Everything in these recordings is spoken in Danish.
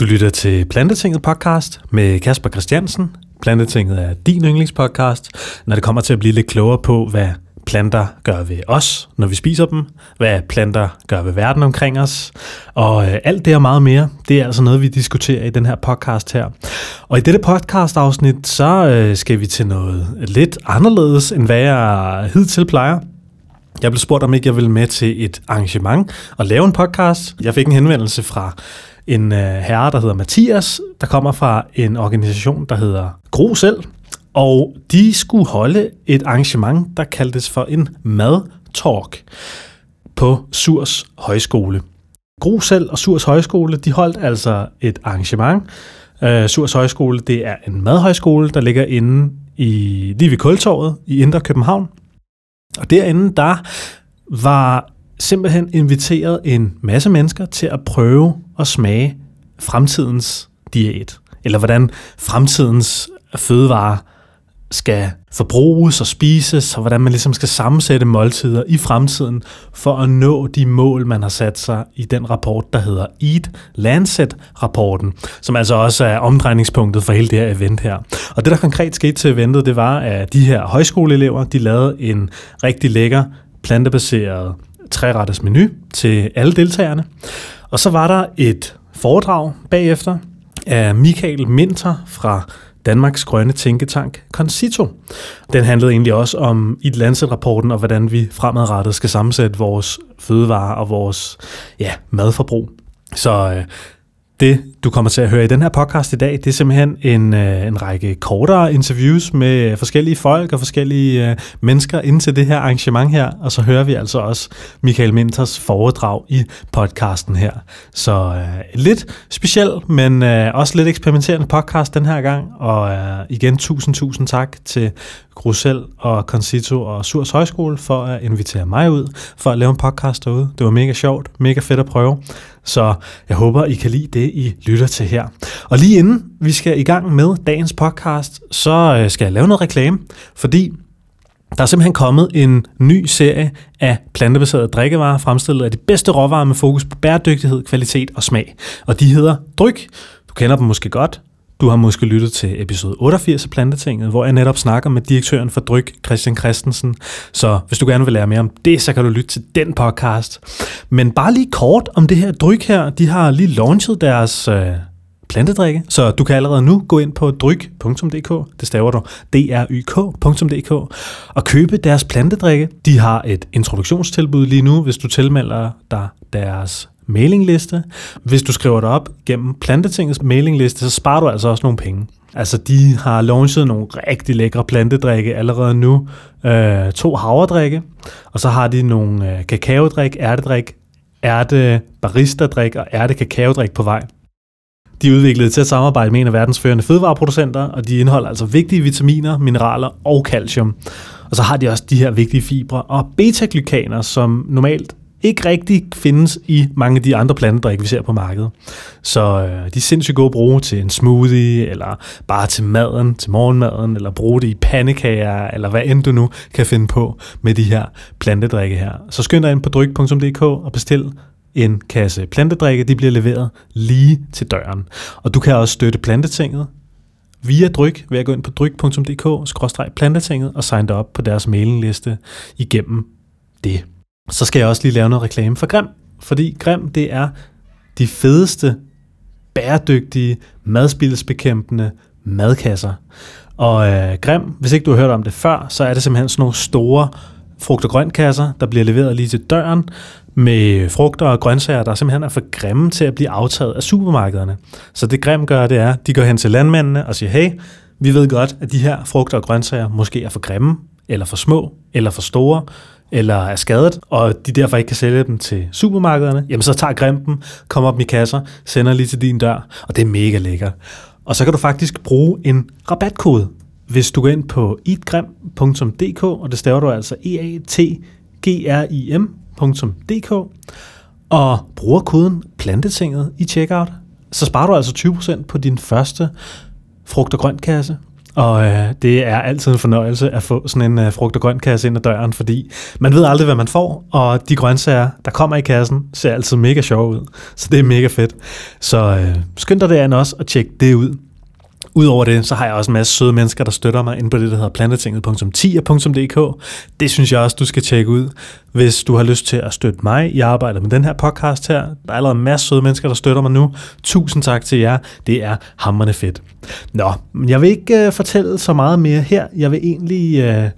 Du lytter til Plantetinget podcast med Kasper Christiansen. Plantetinget er din yndlingspodcast, når det kommer til at blive lidt klogere på, hvad planter gør ved os, når vi spiser dem, hvad planter gør ved verden omkring os, og øh, alt det og meget mere, det er altså noget, vi diskuterer i den her podcast her. Og i dette podcast-afsnit, så øh, skal vi til noget lidt anderledes, end hvad jeg hidtil plejer. Jeg blev spurgt, om ikke jeg ville med til et arrangement og lave en podcast. Jeg fik en henvendelse fra en øh, herre, der hedder Mathias, der kommer fra en organisation, der hedder Gro Selv, og de skulle holde et arrangement, der kaldtes for en mad-talk på Surs Højskole. Gro Selv og Surs Højskole, de holdt altså et arrangement. Øh, Surs Højskole, det er en madhøjskole, der ligger inde i, lige ved Kultorvet i Indre København. Og derinde, der var simpelthen inviteret en masse mennesker til at prøve at smage fremtidens diæt, eller hvordan fremtidens fødevarer skal forbruges og spises, og hvordan man ligesom skal sammensætte måltider i fremtiden for at nå de mål, man har sat sig i den rapport, der hedder Eat Lancet-rapporten, som altså også er omdrejningspunktet for hele det her event her. Og det, der konkret skete til eventet, det var, at de her højskoleelever, de lavede en rigtig lækker plantebaseret træretters menu til alle deltagerne. Og så var der et foredrag bagefter af Michael Minter fra Danmarks Grønne Tænketank, Concito. Den handlede egentlig også om i Lancet-rapporten, og hvordan vi fremadrettet skal sammensætte vores fødevarer og vores ja, madforbrug. Så øh, det, du kommer til at høre i den her podcast i dag, det er simpelthen en, øh, en række kortere interviews med øh, forskellige folk og forskellige øh, mennesker inden til det her arrangement her, og så hører vi altså også Michael Minters foredrag i podcasten her. Så øh, lidt speciel, men øh, også lidt eksperimenterende podcast den her gang, og øh, igen tusind, tusind tak til Grusel og Concito og Surs Højskole for at invitere mig ud for at lave en podcast derude. Det var mega sjovt, mega fedt at prøve. Så jeg håber, I kan lide det, I lytter til her. Og lige inden vi skal i gang med dagens podcast, så øh, skal jeg lave noget reklame, fordi der er simpelthen kommet en ny serie af plantebaserede drikkevarer, fremstillet af de bedste råvarer med fokus på bæredygtighed, kvalitet og smag. Og de hedder Dryk. Du kender dem måske godt. Du har måske lyttet til episode 88 af Plantetinget, hvor jeg netop snakker med direktøren for Dryk, Christian Christensen. Så hvis du gerne vil lære mere om det, så kan du lytte til den podcast. Men bare lige kort om det her Dryk her. De har lige launchet deres øh, plantedrikke, så du kan allerede nu gå ind på dryk.dk, det staver du, dryk.dk, og købe deres plantedrikke. De har et introduktionstilbud lige nu, hvis du tilmelder dig deres mailingliste. Hvis du skriver dig op gennem Plantetingets mailingliste, så sparer du altså også nogle penge. Altså, de har launchet nogle rigtig lækre plantedrikke allerede nu. Øh, to havredrikke, og så har de nogle øh, kakaodrik, ærtedrik, ærte barista-drik og ærte kakaodrik på vej. De er udviklet til at samarbejde med en af verdens førende fødevareproducenter, og de indeholder altså vigtige vitaminer, mineraler og calcium. Og så har de også de her vigtige fibre og beta-glykaner, som normalt ikke rigtig findes i mange af de andre plantedrikke, vi ser på markedet. Så øh, de er sindssygt gode at bruge til en smoothie, eller bare til maden, til morgenmaden, eller bruge det i pandekager, eller hvad end du nu kan finde på med de her plantedrikke her. Så skynd dig ind på dryk.dk og bestil en kasse plantedrikke. De bliver leveret lige til døren. Og du kan også støtte plantetinget via Dryk ved at gå ind på dryk.dk-plantetinget og signe dig op på deres mailingliste igennem det. Så skal jeg også lige lave noget reklame for Grim, fordi Grim det er de fedeste, bæredygtige, madspildsbekæmpende madkasser. Og øh, Grim, hvis ikke du har hørt om det før, så er det simpelthen sådan nogle store frugt- og grøntkasser, der bliver leveret lige til døren, med frugter og grøntsager, der simpelthen er for grimme til at blive aftaget af supermarkederne. Så det Grim gør, det er, de går hen til landmændene og siger, hey, vi ved godt, at de her frugter og grøntsager måske er for grimme, eller for små, eller for store, eller er skadet, og de derfor ikke kan sælge dem til supermarkederne, jamen så tager Grim dem, kommer dem i kasser, sender lige til din dør, og det er mega lækkert. Og så kan du faktisk bruge en rabatkode, hvis du går ind på eatgrim.dk, og det staver du altså e a t g r i mdk og bruger koden plantetinget i checkout, så sparer du altså 20% på din første frugt- og grøntkasse og øh, det er altid en fornøjelse at få sådan en øh, frugt- og grøntkasse ind ad døren, fordi man ved aldrig, hvad man får, og de grøntsager, der kommer i kassen, ser altid mega sjove ud. Så det er mega fedt. Så øh, skynd dig derinde også og tjek det ud. Udover det, så har jeg også en masse søde mennesker, der støtter mig inde på det, der hedder plantetinget.10.dk. Det synes jeg også, du skal tjekke ud, hvis du har lyst til at støtte mig Jeg arbejder med den her podcast her. Der er allerede en masse søde mennesker, der støtter mig nu. Tusind tak til jer. Det er hammerne fedt. Nå, jeg vil ikke uh, fortælle så meget mere her. Jeg vil egentlig uh,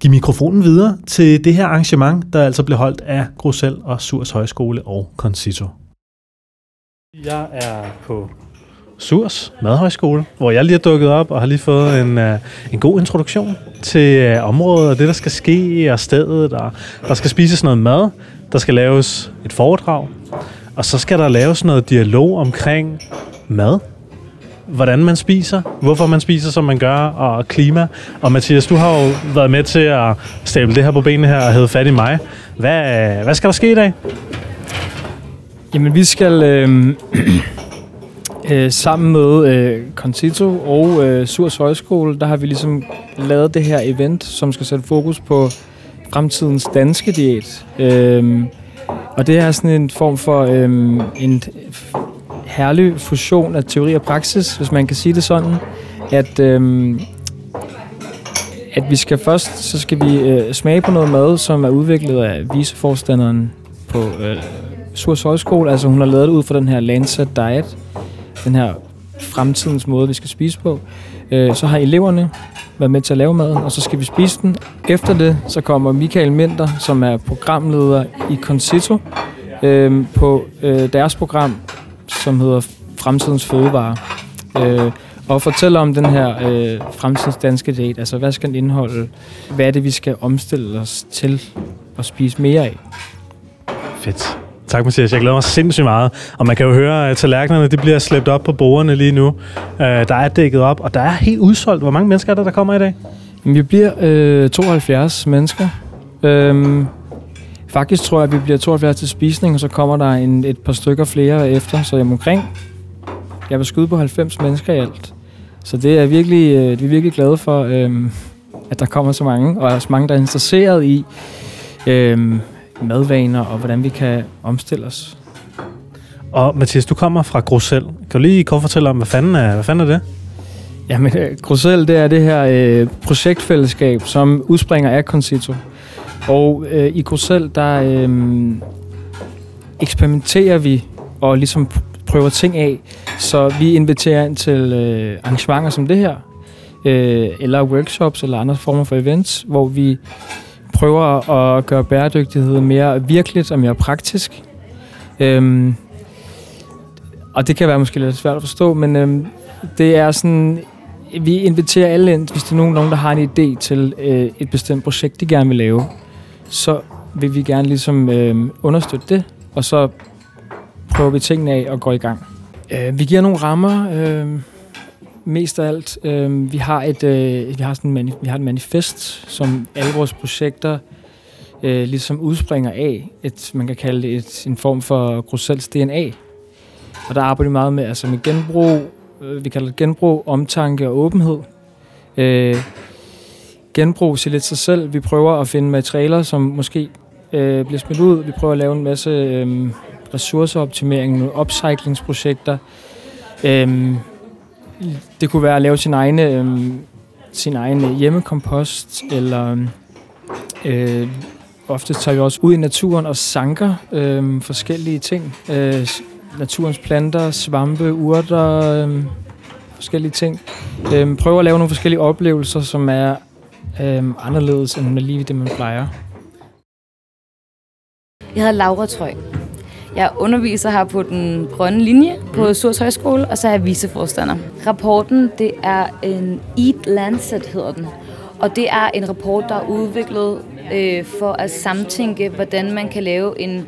give mikrofonen videre til det her arrangement, der altså blev holdt af Grosel og Surs Højskole og Concito. Jeg er på Surs Madhøjskole, hvor jeg lige er dukket op og har lige fået en, øh, en god introduktion til øh, området og det, der skal ske og stedet. Og der skal spises noget mad, der skal laves et foredrag, og så skal der laves noget dialog omkring mad. Hvordan man spiser, hvorfor man spiser, som man gør, og klima. Og Mathias, du har jo været med til at stable det her på benene her og hedde fat i mig. Hvad, øh, hvad skal der ske i dag? Jamen, vi skal... Øh Øh, sammen med øh, Concito og øh, Surs Højskole, der har vi ligesom lavet det her event, som skal sætte fokus på fremtidens danske diæt. Øh, og det er sådan en form for øh, en herlig fusion af teori og praksis, hvis man kan sige det sådan, at, øh, at vi skal først, så skal vi øh, smage på noget mad, som er udviklet af viceforstanderen på øh, Surs Højskole. Altså hun har lavet det ud fra den her Lancet Diet, den her fremtidens måde, vi skal spise på. Øh, så har eleverne været med til at lave maden, og så skal vi spise den. Efter det, så kommer Michael Minter, som er programleder i Concito, øh, på øh, deres program, som hedder Fremtidens Fødevare. Øh, og fortæller om den her øh, fremtidens danske date. Altså, hvad skal den indeholde? Hvad er det, vi skal omstille os til at spise mere af? Fedt. Tak, Mathias. Jeg glæder mig sindssygt meget. Og man kan jo høre, at tallerkenerne de bliver slæbt op på bordene lige nu. Øh, der er dækket op, og der er helt udsolgt. Hvor mange mennesker er der, der kommer i dag? Vi bliver øh, 72 mennesker. Øhm, faktisk tror jeg, at vi bliver 72 til spisning, og så kommer der en, et par stykker flere efter, så jeg omkring. Jeg vil skyde på 90 mennesker i alt. Så det er virkelig, øh, vi er virkelig glade for, øh, at der kommer så mange, og også mange, der er interesseret i øh, madvaner og hvordan vi kan omstille os. Og Mathias, du kommer fra Grosel. Kan du lige kort fortælle om, hvad fanden er, hvad fanden er det? Jamen, øh, Grosel, det er det her øh, projektfællesskab, som udspringer af Concito. Og øh, i Grosel, der øh, eksperimenterer vi og ligesom prøver ting af. Så vi inviterer ind til øh, arrangementer som det her, øh, eller workshops eller andre former for events, hvor vi prøver at gøre bæredygtighed mere virkeligt og mere praktisk. Øhm, og det kan være måske lidt svært at forstå, men øhm, det er sådan, vi inviterer alle ind, hvis der er nogen, nogen der har en idé til øh, et bestemt projekt, de gerne vil lave, så vil vi gerne ligesom øh, understøtte det, og så prøver vi tingene af og går i gang. Øh, vi giver nogle rammer, øh, mest af alt. Øh, vi har et øh, vi har sådan mani- vi har et manifest, som alle vores projekter øh, ligesom udspringer af. Et, man kan kalde det et, en form for Grussels DNA. Og der arbejder vi meget med, altså med genbrug, øh, vi kalder det genbrug, omtanke og åbenhed. Øh, genbrug siger lidt sig selv. Vi prøver at finde materialer, som måske øh, bliver smidt ud. Vi prøver at lave en masse øh, ressourceoptimering, nogle upcyclingsprojekter. Øh, det kunne være at lave sin øhm, egen, øh, sin egen hjemmekompost, eller øh, ofte tager vi også ud i naturen og sanker øh, forskellige ting. Øh, naturens planter, svampe, urter, øh, forskellige ting. Øh, prøver at lave nogle forskellige oplevelser, som er øh, anderledes end lige det, man plejer. Jeg hedder Laura Trøj. Jeg underviser her på den grønne linje på Surs Højskole, og så er jeg viceforstander. Rapporten, det er en Eat Lancet, hedder den. Og det er en rapport, der er udviklet øh, for at samtænke, hvordan man kan lave en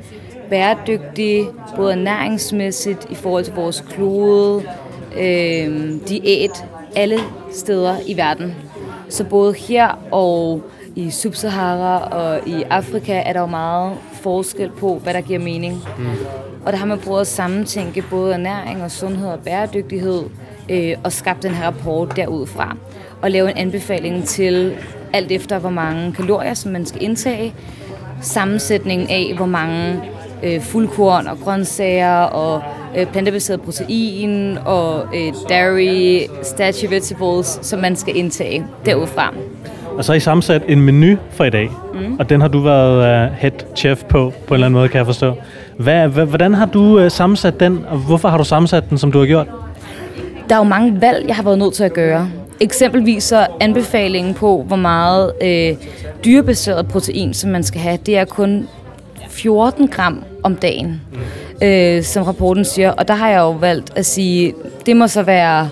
bæredygtig, både næringsmæssigt i forhold til vores klode, øh, diæt, alle steder i verden. Så både her og i Sub-Sahara og i Afrika er der jo meget forskel på, hvad der giver mening. Mm. Og der har man prøvet at sammentænke både ernæring og sundhed og bæredygtighed øh, og skabt den her rapport derudfra. Og lave en anbefaling til alt efter, hvor mange kalorier, som man skal indtage, sammensætningen af, hvor mange øh, fuldkorn og grøntsager og øh, plantebaseret protein og øh, dairy, starchy vegetables, som man skal indtage derudfra. Og så har I sammensat en menu for i dag, mm. og den har du været uh, head chef på, på en eller anden måde, kan jeg forstå. Hvad, hvad, hvordan har du uh, sammensat den, og hvorfor har du sammensat den, som du har gjort? Der er jo mange valg, jeg har været nødt til at gøre. Eksempelvis så anbefalingen på, hvor meget øh, dyrebaseret protein, som man skal have, det er kun 14 gram om dagen, øh, som rapporten siger. Og der har jeg jo valgt at sige, det må så være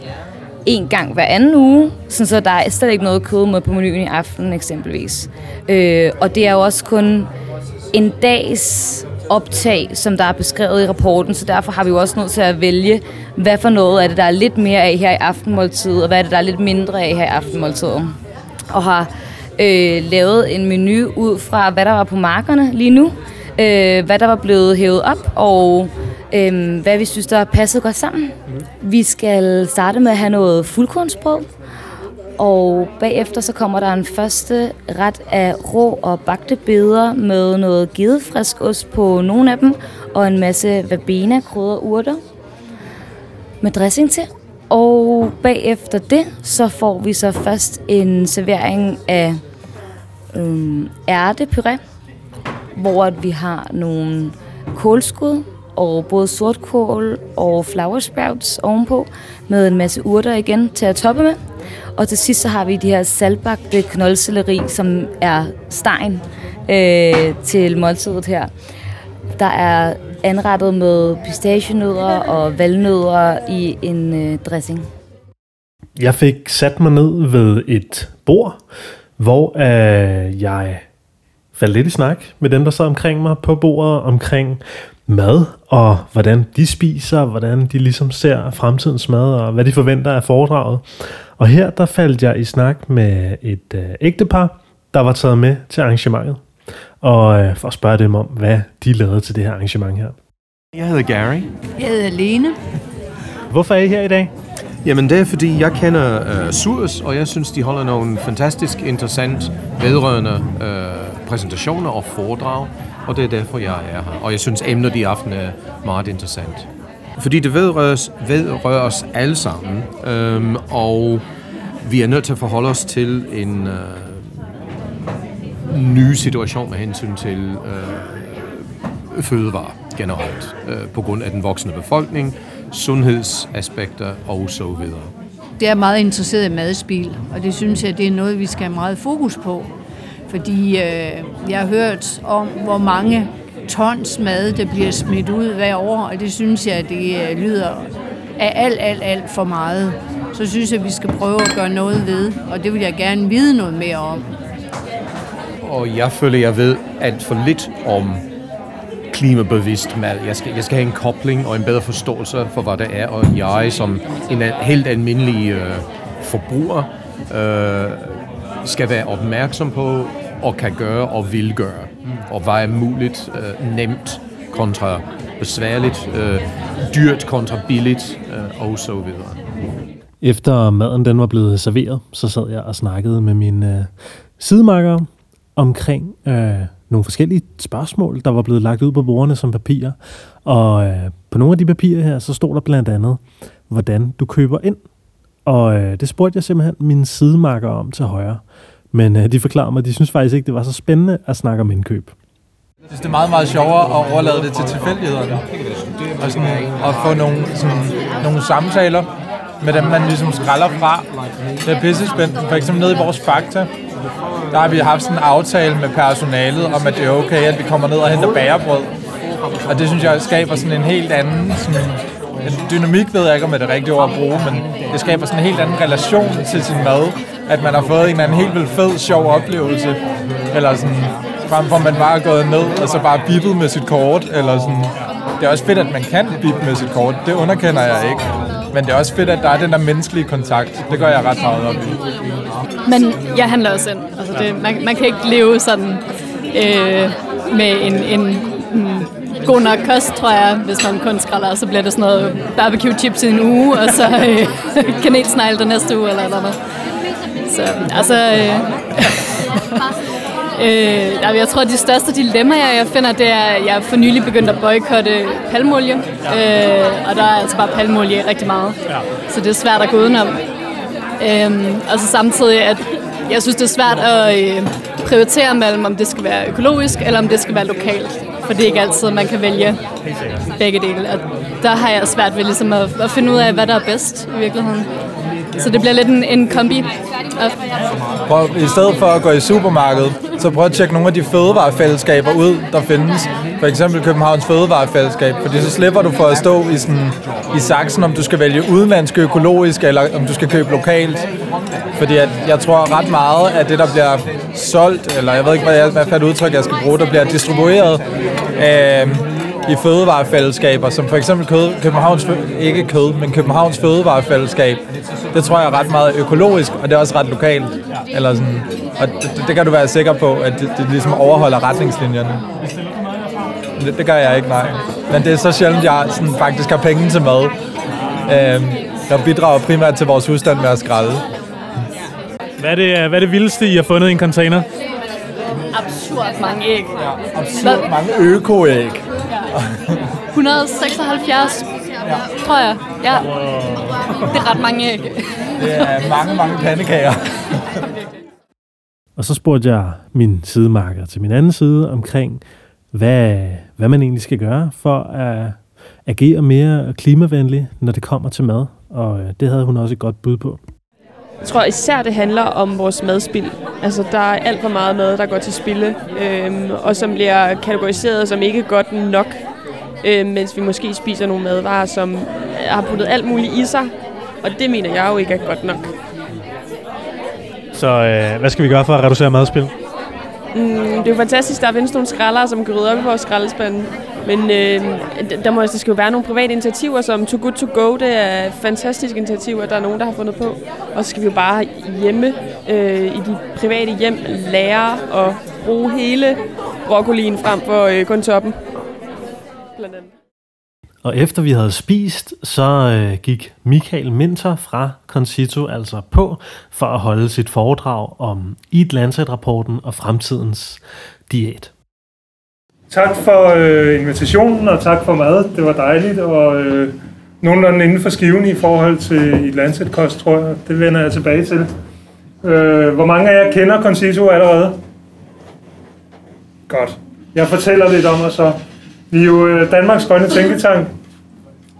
en gang hver anden uge, så der er slet ikke noget kød med på menuen i aften eksempelvis. Øh, og det er jo også kun en dags optag, som der er beskrevet i rapporten, så derfor har vi jo også nødt til at vælge, hvad for noget er det, der er lidt mere af her i aftenmåltid, og hvad er det, der er lidt mindre af her i aftenmåltid. Og har øh, lavet en menu ud fra, hvad der var på markerne lige nu, øh, hvad der var blevet hævet op, og øh, hvad vi synes, der passede godt sammen. Mm. Vi skal starte med at have noget fuldkornsbrød, og bagefter så kommer der en første ret af rå og bagte beder med noget gedefrisk ost på nogle af dem, og en masse verbena, krydder urter med dressing til. Og bagefter det, så får vi så først en servering af øhm, ærtepuré, hvor vi har nogle kålskud og både sortkål og flower sprouts ovenpå med en masse urter igen til at toppe med. Og til sidst så har vi de her salbagte knoldselleri, som er stegen øh, til måltidet her. Der er anrettet med pistachienødder og valnødder i en øh, dressing. Jeg fik sat mig ned ved et bord, hvor øh, jeg faldt lidt i snak med dem, der sad omkring mig på bordet, omkring mad, og hvordan de spiser, hvordan de ligesom ser fremtidens mad, og hvad de forventer af foredraget. Og her der faldt jeg i snak med et øh, ægtepar, der var taget med til arrangementet, og øh, for at spørge dem om, hvad de lavede til det her arrangement her. Jeg hedder Gary. Jeg hedder Lene. Hvorfor er I her i dag? Jamen det er fordi, jeg kender uh, Surs, og jeg synes, de holder nogle fantastisk interessant, vedrørende uh, præsentationer og foredrag, og det er derfor, jeg er her. Og jeg synes, emnet i aften er meget interessant. Fordi det vedrører, vedrører os alle sammen, øhm, og vi er nødt til at forholde os til en øh, ny situation med hensyn til øh, fødevare generelt, øh, på grund af den voksende befolkning, sundhedsaspekter og så videre. Det er meget interesseret i madspil, og det synes jeg, det er noget, vi skal have meget fokus på. Fordi øh, jeg har hørt om, hvor mange tons mad, der bliver smidt ud hver år, og det synes jeg, det øh, lyder af alt, alt, alt for meget. Så synes jeg, vi skal prøve at gøre noget ved, og det vil jeg gerne vide noget mere om. Og jeg føler, jeg ved alt for lidt om klimabevidst mad. Jeg skal, jeg skal have en kobling og en bedre forståelse for, hvad det er, og jeg som en helt almindelig øh, forbruger øh, skal være opmærksom på og kan gøre og vil gøre. Og hvad er muligt, øh, nemt kontra besværligt, øh, dyrt kontra billigt øh, og så videre. Efter maden den var blevet serveret, så sad jeg og snakkede med mine øh, sidemarkere omkring øh, nogle forskellige spørgsmål, der var blevet lagt ud på bordene som papirer. Og øh, på nogle af de papirer her, så stod der blandt andet, hvordan du køber ind. Og øh, det spurgte jeg simpelthen mine sidemarker om til højre. Men øh, de forklarede mig, at de synes faktisk ikke, det var så spændende at snakke om indkøb. Jeg synes, det er meget, meget sjovere at overlade det til tilfældighederne. Og, sådan, at få nogle, sådan, nogle samtaler med dem, man ligesom skralder fra. Det er pisse spændende. For eksempel nede i vores Fakta, der har vi haft sådan en aftale med personalet om, at det er okay, at vi kommer ned og henter bagerbrød. Og det synes jeg skaber sådan en helt anden sådan, Altså, dynamik, ved jeg ikke, om det er det rigtige ord at bruge, men det skaber sådan en helt anden relation til sin mad. At man har fået en eller anden helt vildt fed, sjov oplevelse. Eller sådan, frem for man bare er gået ned og så bare bippet med sit kort. Eller sådan. Det er også fedt, at man kan bippe med sit kort. Det underkender jeg ikke. Men det er også fedt, at der er den der menneskelige kontakt. Det gør jeg ret meget op i. Men jeg handler også ind. Altså det, man, man kan ikke leve sådan øh, med en, en, en god nok kost, tror jeg, hvis man kun skræller. Så bliver det sådan noget barbecue chips i en uge, og så øh, kanelsnegl den næste uge, eller noget. Så altså... Øh, øh, jeg tror, at de største dilemmaer, jeg finder, det er, at jeg for nylig begyndt at boykotte palmolie. Øh, og der er altså bare palmolie rigtig meget. Så det er svært at gå udenom. Øh, og så samtidig, at jeg synes, det er svært at øh, prioritere mellem, om det skal være økologisk, eller om det skal være lokalt. For det er ikke altid, man kan vælge begge dele. Og der har jeg svært ved ligesom at, at finde ud af, hvad der er bedst i virkeligheden. Så det bliver lidt en, en kombi. Prøv, I stedet for at gå i supermarkedet, så prøv at tjekke nogle af de fødevarefællesskaber ud, der findes. For eksempel Københavns Fødevarefællesskab, fordi så slipper du for at stå i, sådan, i saksen, om du skal vælge udenlandsk økologisk, eller om du skal købe lokalt. Fordi at jeg tror ret meget at det, der bliver solgt, eller jeg ved ikke, hvad, jeg, hvad for et udtryk jeg skal bruge, der bliver distribueret øh, i fødevarefællesskaber, som for eksempel kød, Københavns, ikke kød, men Københavns Fødevarefællesskab. Det tror jeg er ret meget økologisk, og det er også ret lokalt. Eller sådan, og det, det kan du være sikker på, at det, det ligesom overholder retningslinjerne. Det, det gør jeg ikke, nej. Men det er så sjældent, jeg sådan, faktisk har penge til mad. Øh, jeg bidrager primært til vores husstand med at skralde. Hvad er, det, hvad er det vildeste, I har fundet i en container? Absurd mange æg. Absurd mange økoæg. 176, tror jeg. Ja. Det er ret mange æg. Det er mange, mange pandekager. Og så spurgte jeg min sidemarker til min anden side omkring, hvad, hvad man egentlig skal gøre for at agere mere klimavenlig, når det kommer til mad. Og øh, det havde hun også et godt bud på. Jeg tror især, det handler om vores madspild. Altså, der er alt for meget mad, der går til spilde, øhm, og som bliver kategoriseret som ikke godt nok, øhm, mens vi måske spiser nogle madvarer, som har puttet alt muligt i sig, og det mener jeg jo ikke er godt nok. Så øh, hvad skal vi gøre for at reducere madspil? Mm, det er jo fantastisk, der findes nogle skraldere, som kan rydde op i vores skraldespande. Men øh, der, må, der skal jo være nogle private initiativer, som Too Good To Go, det er fantastiske initiativer, der er nogen, der har fundet på. Og så skal vi jo bare hjemme øh, i de private hjem lære at bruge hele broccolien frem for øh, kun toppen. Blandt andet. Og efter vi havde spist, så øh, gik Michael Minter fra Concito altså på for at holde sit foredrag om Eat Lancet-rapporten og fremtidens diæt. Tak for øh, invitationen, og tak for mad. Det var dejligt, og øh, nogenlunde inden for skiven i forhold til et Lancet-kost, tror jeg. Det vender jeg tilbage til. Øh, hvor mange af jer kender Concito allerede? Godt. Jeg fortæller lidt om os så. Vi er jo øh, Danmarks Grønne Tænketank.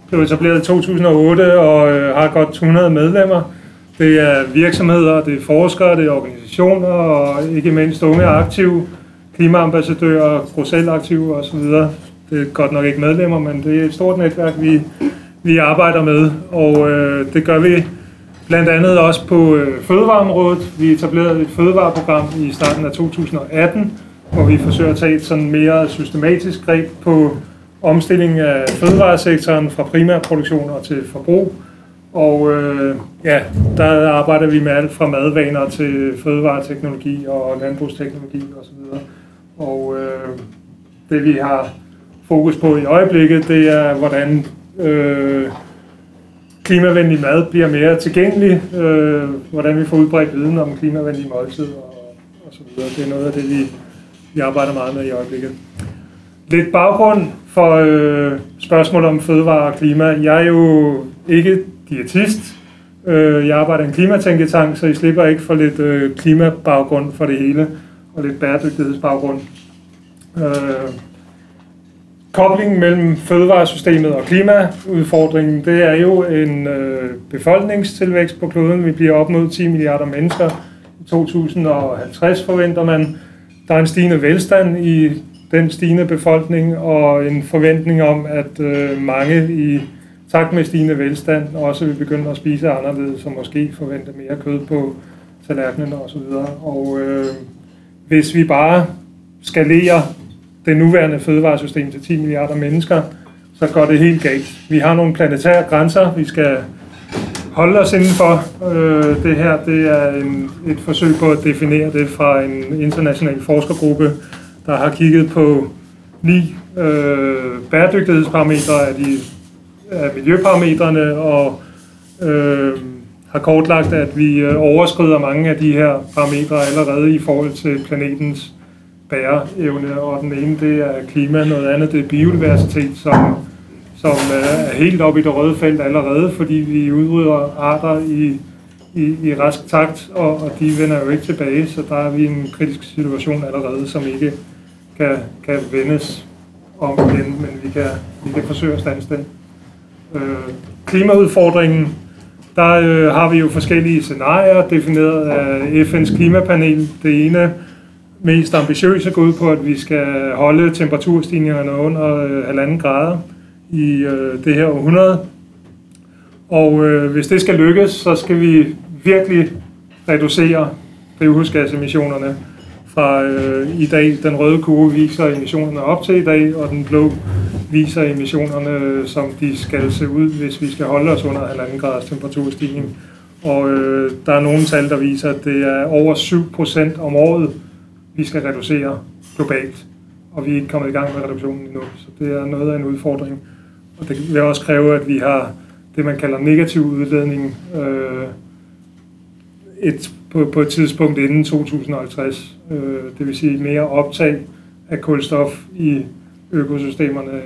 Blev etableret i 2008 og øh, har godt 200 medlemmer. Det er virksomheder, det er forskere, det er organisationer og ikke mindst unge aktive klimaambassadører, Bruxelles-aktive osv. Det er godt nok ikke medlemmer, men det er et stort netværk, vi, vi arbejder med, og øh, det gør vi blandt andet også på øh, fødevareområdet. Vi etablerede et fødevareprogram i starten af 2018, hvor vi forsøger at tage et sådan mere systematisk greb på omstilling af fødevaresektoren fra primærproduktioner til forbrug. Og øh, ja, der arbejder vi med alt fra madvaner til fødevareteknologi og landbrugsteknologi osv. Og øh, det vi har fokus på i øjeblikket, det er hvordan øh, klimavenlig mad bliver mere tilgængelig, øh, hvordan vi får udbredt viden om klimavenlige måltider og, og så videre. Det er noget af det, vi, vi arbejder meget med i øjeblikket. Lidt baggrund for øh, spørgsmål om fødevare og klima. Jeg er jo ikke diætist. Øh, jeg arbejder i en klimatænketank, så I slipper ikke for lidt øh, klimabaggrund for det hele og lidt bæredygtighedsbaggrund. Øh, koblingen mellem fødevaresystemet og klimaudfordringen, det er jo en øh, befolkningstilvækst på kloden. Vi bliver op mod 10 milliarder mennesker. I 2050 forventer man. Der er en stigende velstand i den stigende befolkning, og en forventning om, at øh, mange i takt med stigende velstand også vil begynde at spise anderledes, og måske forvente mere kød på tallerkenen osv. Og øh, hvis vi bare skalerer det nuværende fødevaresystem til 10 milliarder mennesker, så går det helt galt. Vi har nogle planetære grænser, vi skal holde os indenfor. Øh, det her det er en, et forsøg på at definere det fra en international forskergruppe, der har kigget på ni Øh, bæredygtighedsparametre af, de, af miljøparametrene, og øh, har kortlagt, at vi øh, overskrider mange af de her parametre allerede i forhold til planetens bæreevne, og den ene det er klima, noget andet det er biodiversitet, som, som øh, er helt oppe i det røde felt allerede, fordi vi udrydder arter i, i, i rask takt, og, og de vender jo ikke tilbage, så der er vi i en kritisk situation allerede, som ikke kan, kan vendes om igen, men vi kan, vi kan forsøge at standse den. Øh, klimaudfordringen, der øh, har vi jo forskellige scenarier, defineret af FN's klimapanel. Det ene mest ambitiøse går ud på, at vi skal holde temperaturstigningerne under øh, halvanden grader i øh, det her århundrede. Og øh, hvis det skal lykkes, så skal vi virkelig reducere drivhusgasemissionerne fra øh, i dag. Den røde kurve viser emissionerne op til i dag, og den blå viser emissionerne, som de skal se ud, hvis vi skal holde os under 1,5 graders temperaturstigning. Og øh, der er nogle tal, der viser, at det er over 7% om året, vi skal reducere globalt. Og vi er ikke kommet i gang med reduktionen endnu, så det er noget af en udfordring. Og det vil også kræve, at vi har det, man kalder negativ udledning, øh, et, på, på et tidspunkt inden 2050. Øh, det vil sige mere optag af kulstof i økosystemerne,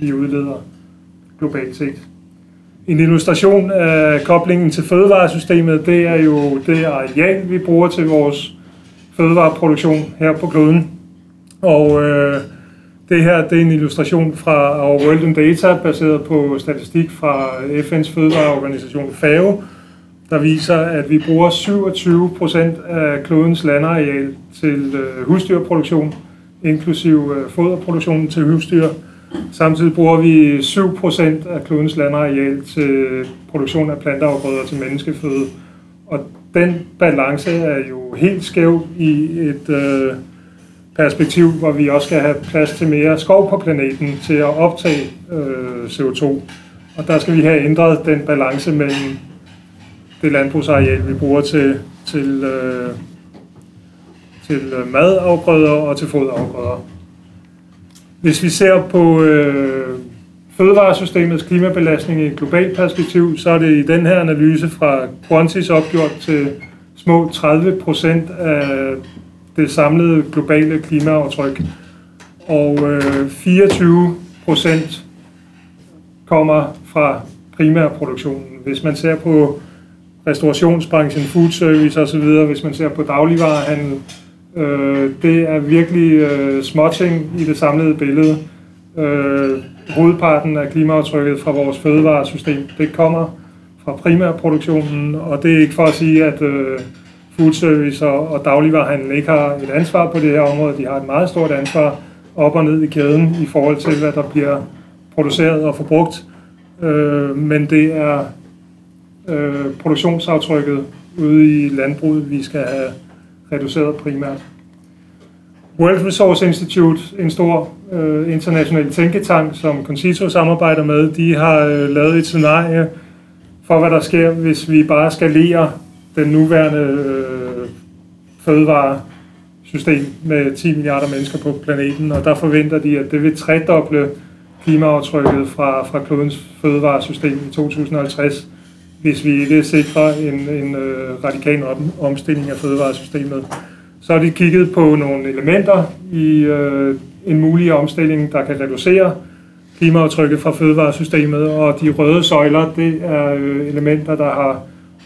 vi udleder globalt set. En illustration af koblingen til fødevaresystemet, det er jo det areal, vi bruger til vores fødevareproduktion her på kloden. Og øh, det her det er en illustration fra Our World in Data, baseret på statistik fra FN's fødevareorganisation FAO, der viser, at vi bruger 27 procent af klodens landareal til øh, husdyrproduktion, inklusiv øh, foderproduktionen til husdyr. Samtidig bruger vi 7% af klodens landareal til produktion af planteafgrøder til menneskeføde. Og den balance er jo helt skæv i et øh, perspektiv, hvor vi også skal have plads til mere skov på planeten til at optage øh, CO2. Og der skal vi have ændret den balance mellem det landbrugsareal, vi bruger til, til, øh, til øh, madafgrøder og til foderafgrøder. Hvis vi ser på øh, fødevaresystemets klimabelastning i et globalt perspektiv, så er det i den her analyse fra Qantas opgjort til små 30 procent af det samlede globale klimaaftryk. Og øh, 24 procent kommer fra primærproduktionen. Hvis man ser på restaurationsbranchen, food service osv., hvis man ser på dagligvarehandel, øh, det er virkelig øh, småting i det samlede billede. Øh, hovedparten af klimaaftrykket fra vores fødevaresystem, det kommer fra primærproduktionen, og det er ikke for at sige, at øh, foodservice og, og dagligvarerhandel ikke har et ansvar på det her område. De har et meget stort ansvar op og ned i kæden i forhold til, hvad der bliver produceret og forbrugt. Øh, men det er øh, produktionsaftrykket ude i landbruget, vi skal have reduceret primært. World Resource Institute, en stor øh, international tænketank, som Concito samarbejder med, de har øh, lavet et scenarie for, hvad der sker, hvis vi bare skalerer den nuværende øh, fødevaresystem med 10 milliarder mennesker på planeten, og der forventer de, at det vil tredoble klimaaftrykket fra, fra klodens fødevaresystem i 2050, hvis vi vil sikre en, en øh, radikal omstilling af fødevaresystemet. Så har de kigget på nogle elementer i øh, en mulig omstilling, der kan reducere klimaaftrykket fra fødevaresystemet, og de røde søjler, det er øh, elementer, der har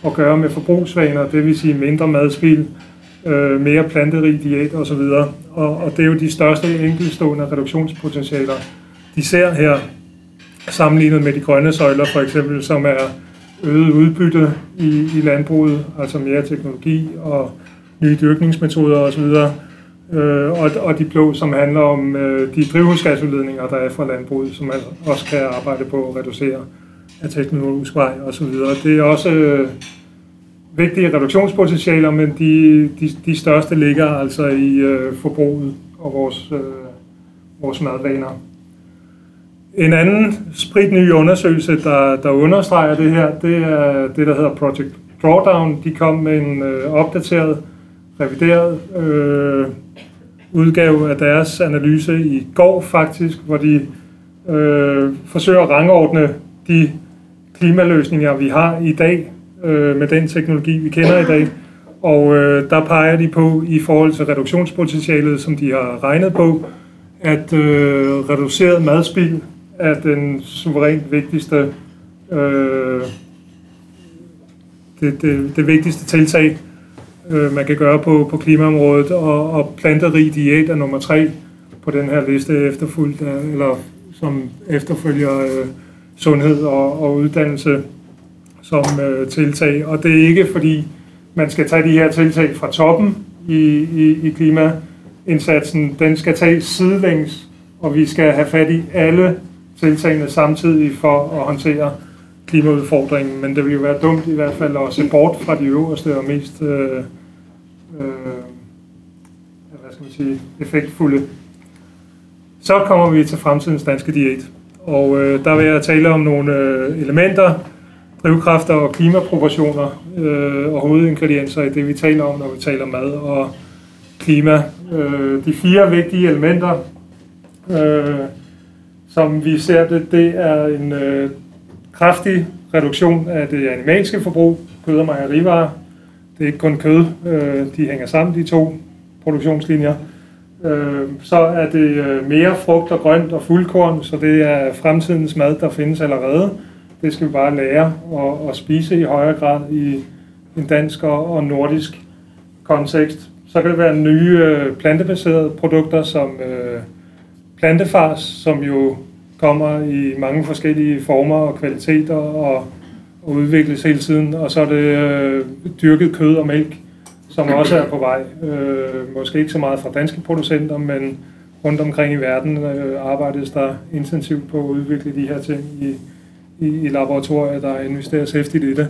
at gøre med forbrugsvaner, det vil sige mindre madspil, øh, mere planterig diæt osv. Og, og det er jo de største enkeltstående reduktionspotentialer, de ser her, sammenlignet med de grønne søjler for eksempel, som er øget udbytte i, i landbruget, altså mere teknologi og nye dyrkningsmetoder osv., øh, og, og de blå, som handler om øh, de drivhusgasudledninger, der er fra landbruget, som man også kan arbejde på at reducere af teknologisk vej osv. Det er også øh, vigtige reduktionspotentialer, men de, de, de største ligger altså i øh, forbruget og vores, øh, vores madvaner. En anden spritny undersøgelse, der, der understreger det her, det er det, der hedder Project Drawdown. De kom med en øh, opdateret, revideret øh, udgave af deres analyse i går faktisk, hvor de øh, forsøger at rangordne de klimaløsninger, vi har i dag øh, med den teknologi, vi kender i dag. Og øh, der peger de på, i forhold til reduktionspotentialet, som de har regnet på, at øh, reduceret madspild er den suverænt vigtigste øh, det, det, det vigtigste tiltag, øh, man kan gøre på, på klimaområdet, og, og planterig diæt er nummer tre på den her liste efterfulgt, eller som efterfølger øh, sundhed og, og uddannelse som øh, tiltag. Og det er ikke fordi, man skal tage de her tiltag fra toppen i, i, i klimaindsatsen. Den skal tages sidelængs, og vi skal have fat i alle tiltagene samtidig for at håndtere klimaudfordringen. Men det vil jo være dumt i hvert fald at se bort fra de øverste og mest øh, øh, hvad skal man sige, effektfulde. Så kommer vi til fremtidens danske diæt. Og øh, der vil jeg tale om nogle øh, elementer, drivkræfter og klimaproportioner øh, og hovedingredienser i det, vi taler om, når vi taler mad og klima. Øh, de fire vigtige elementer, øh, som vi ser det, det er en øh, kraftig reduktion af det animalske forbrug, kød og mejerivarer. Det er ikke kun kød, øh, de hænger sammen, de to produktionslinjer. Øh, så er det øh, mere frugt og grønt og fuldkorn, så det er fremtidens mad, der findes allerede. Det skal vi bare lære at, at spise i højere grad i en dansk og nordisk kontekst. Så kan det være nye øh, plantebaserede produkter som øh, plantefars, som jo kommer i mange forskellige former og kvaliteter og, og udvikles hele tiden. Og så er det øh, dyrket kød og mælk, som også er på vej. Øh, måske ikke så meget fra danske producenter, men rundt omkring i verden øh, arbejdes der intensivt på at udvikle de her ting i, i, i laboratorier, der investeres hæftigt i det.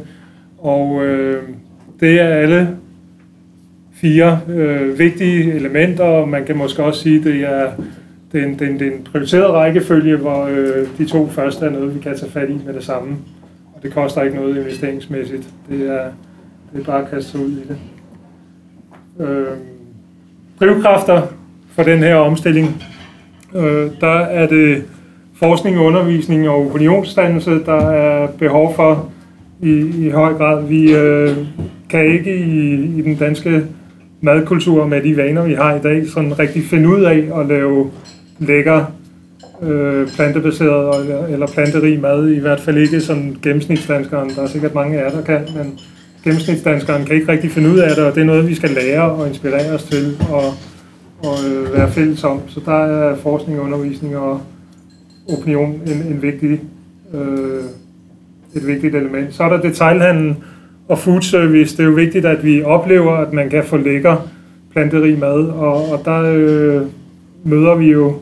Og øh, det er alle fire øh, vigtige elementer, og man kan måske også sige, at det er, det er, en, det er, en, det er en prioriteret rækkefølge, hvor øh, de to første er noget, vi kan tage fat i med det samme. Og det koster ikke noget investeringsmæssigt. Det er, det er bare at kaste sig ud i det. Øh, drivkræfter for den her omstilling, øh, der er det forskning, undervisning og opinionsdannelse, der er behov for i, i høj grad. Vi øh, kan ikke i, i den danske madkultur med de vaner, vi har i dag, sådan rigtig finde ud af at lave lækker øh, plantebaseret eller, eller planterig mad. I hvert fald ikke sådan gennemsnitsdanskeren. Der er sikkert mange af jer, der kan, men gennemsnitsdanskeren kan ikke rigtig finde ud af det, og det er noget, vi skal lære og inspirere os til og, og øh, være fælles om. Så der er forskning, undervisning og opinion en, en vigtig, øh, et vigtigt element. Så er der detailhandlen og food service. Det er jo vigtigt, at vi oplever, at man kan få lækker planterig mad, og, og der øh, møder vi jo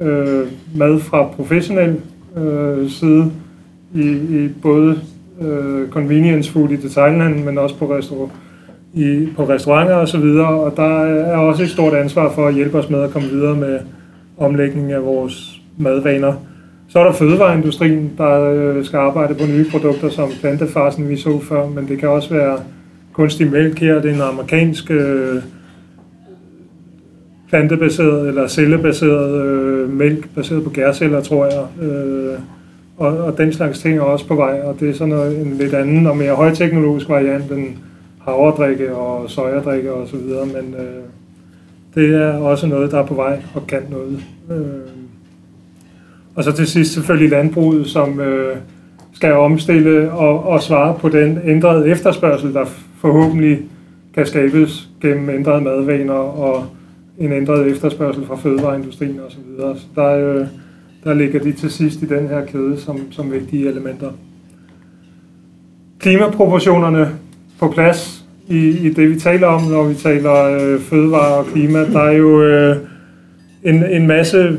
øh, mad fra professionel øh, side i, i både øh, convenience food i detailhandlen, men også på, restaur- i, på restauranter og så videre. Og der er også et stort ansvar for at hjælpe os med at komme videre med omlægning af vores madvaner. Så er der fødevareindustrien, der øh, skal arbejde på nye produkter som plantefarsen, vi så før, men det kan også være kunstig mælk her. Det er en amerikansk øh, plantebaseret eller cellebaseret øh, mælk, baseret på gærceller, tror jeg. Øh, og, og den slags ting er også på vej, og det er sådan noget, en lidt anden og mere højteknologisk variant end havredrikke og sojadrikke og så videre, men øh, det er også noget, der er på vej og kan noget. Øh. Og så til sidst selvfølgelig landbruget, som øh, skal omstille og, og svare på den ændrede efterspørgsel, der forhåbentlig kan skabes gennem ændrede madvaner og en ændret efterspørgsel fra fødevareindustrien osv. Så, så der, øh, der ligger de til sidst i den her kæde som, som vigtige elementer. Klimaproportionerne på plads i, i det, vi taler om, når vi taler øh, fødevare og klima. Der er jo øh, en, en masse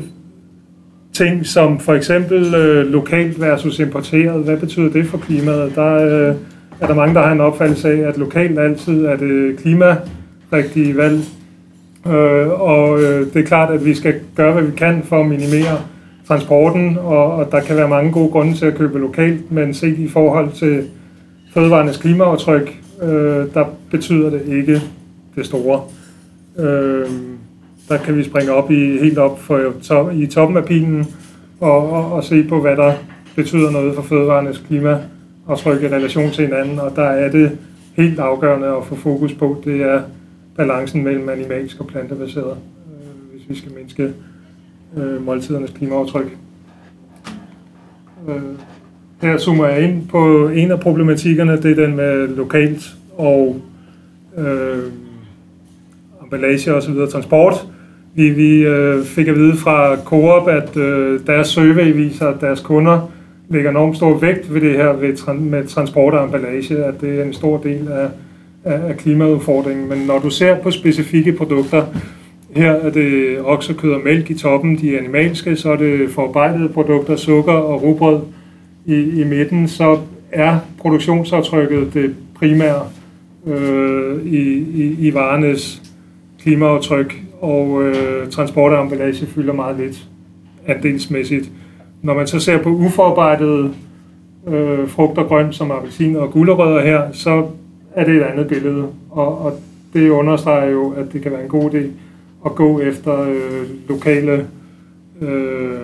ting, som for eksempel øh, lokalt versus importeret. Hvad betyder det for klimaet? Der øh, er der mange, der har en opfattelse af, at lokalt altid er det klimarigtige valg. Øh, og øh, det er klart, at vi skal gøre, hvad vi kan for at minimere transporten, og, og der kan være mange gode grunde til at købe lokalt, men set i forhold til fødevarenes klimaaftryk, øh, der betyder det ikke det store. Øh, der kan vi springe op i, helt op for, to, i toppen af pilen og, og, og se på, hvad der betyder noget for fødevarenes klimaaftryk i relation til hinanden. Og der er det helt afgørende at få fokus på, det er balancen mellem animalsk og plantebaseret, øh, hvis vi skal mindske øh, måltidernes klimaaftryk. Øh, her zoomer jeg ind på en af problematikkerne, det er den med lokalt og øh, emballage og så videre, transport. Vi, vi øh, fik at vide fra Coop, at øh, deres survey viser, at deres kunder lægger enormt stor vægt ved det her ved, med transport og emballage, at det er en stor del af, af, klimaudfordringen. Men når du ser på specifikke produkter, her er det oksekød og mælk i toppen, de animalske, så er det forarbejdede produkter, sukker og rugbrød i, i midten, så er produktionsaftrykket det primære øh, i, i, i varenes klimaaftryk, og øh, transport og emballage fylder meget lidt andelsmæssigt. Når man så ser på uforarbejdede øh, frugt og grønt, som appelsiner og gulerødder her, så er det et andet billede, og, og det understreger jo, at det kan være en god idé at gå efter øh, lokale øh,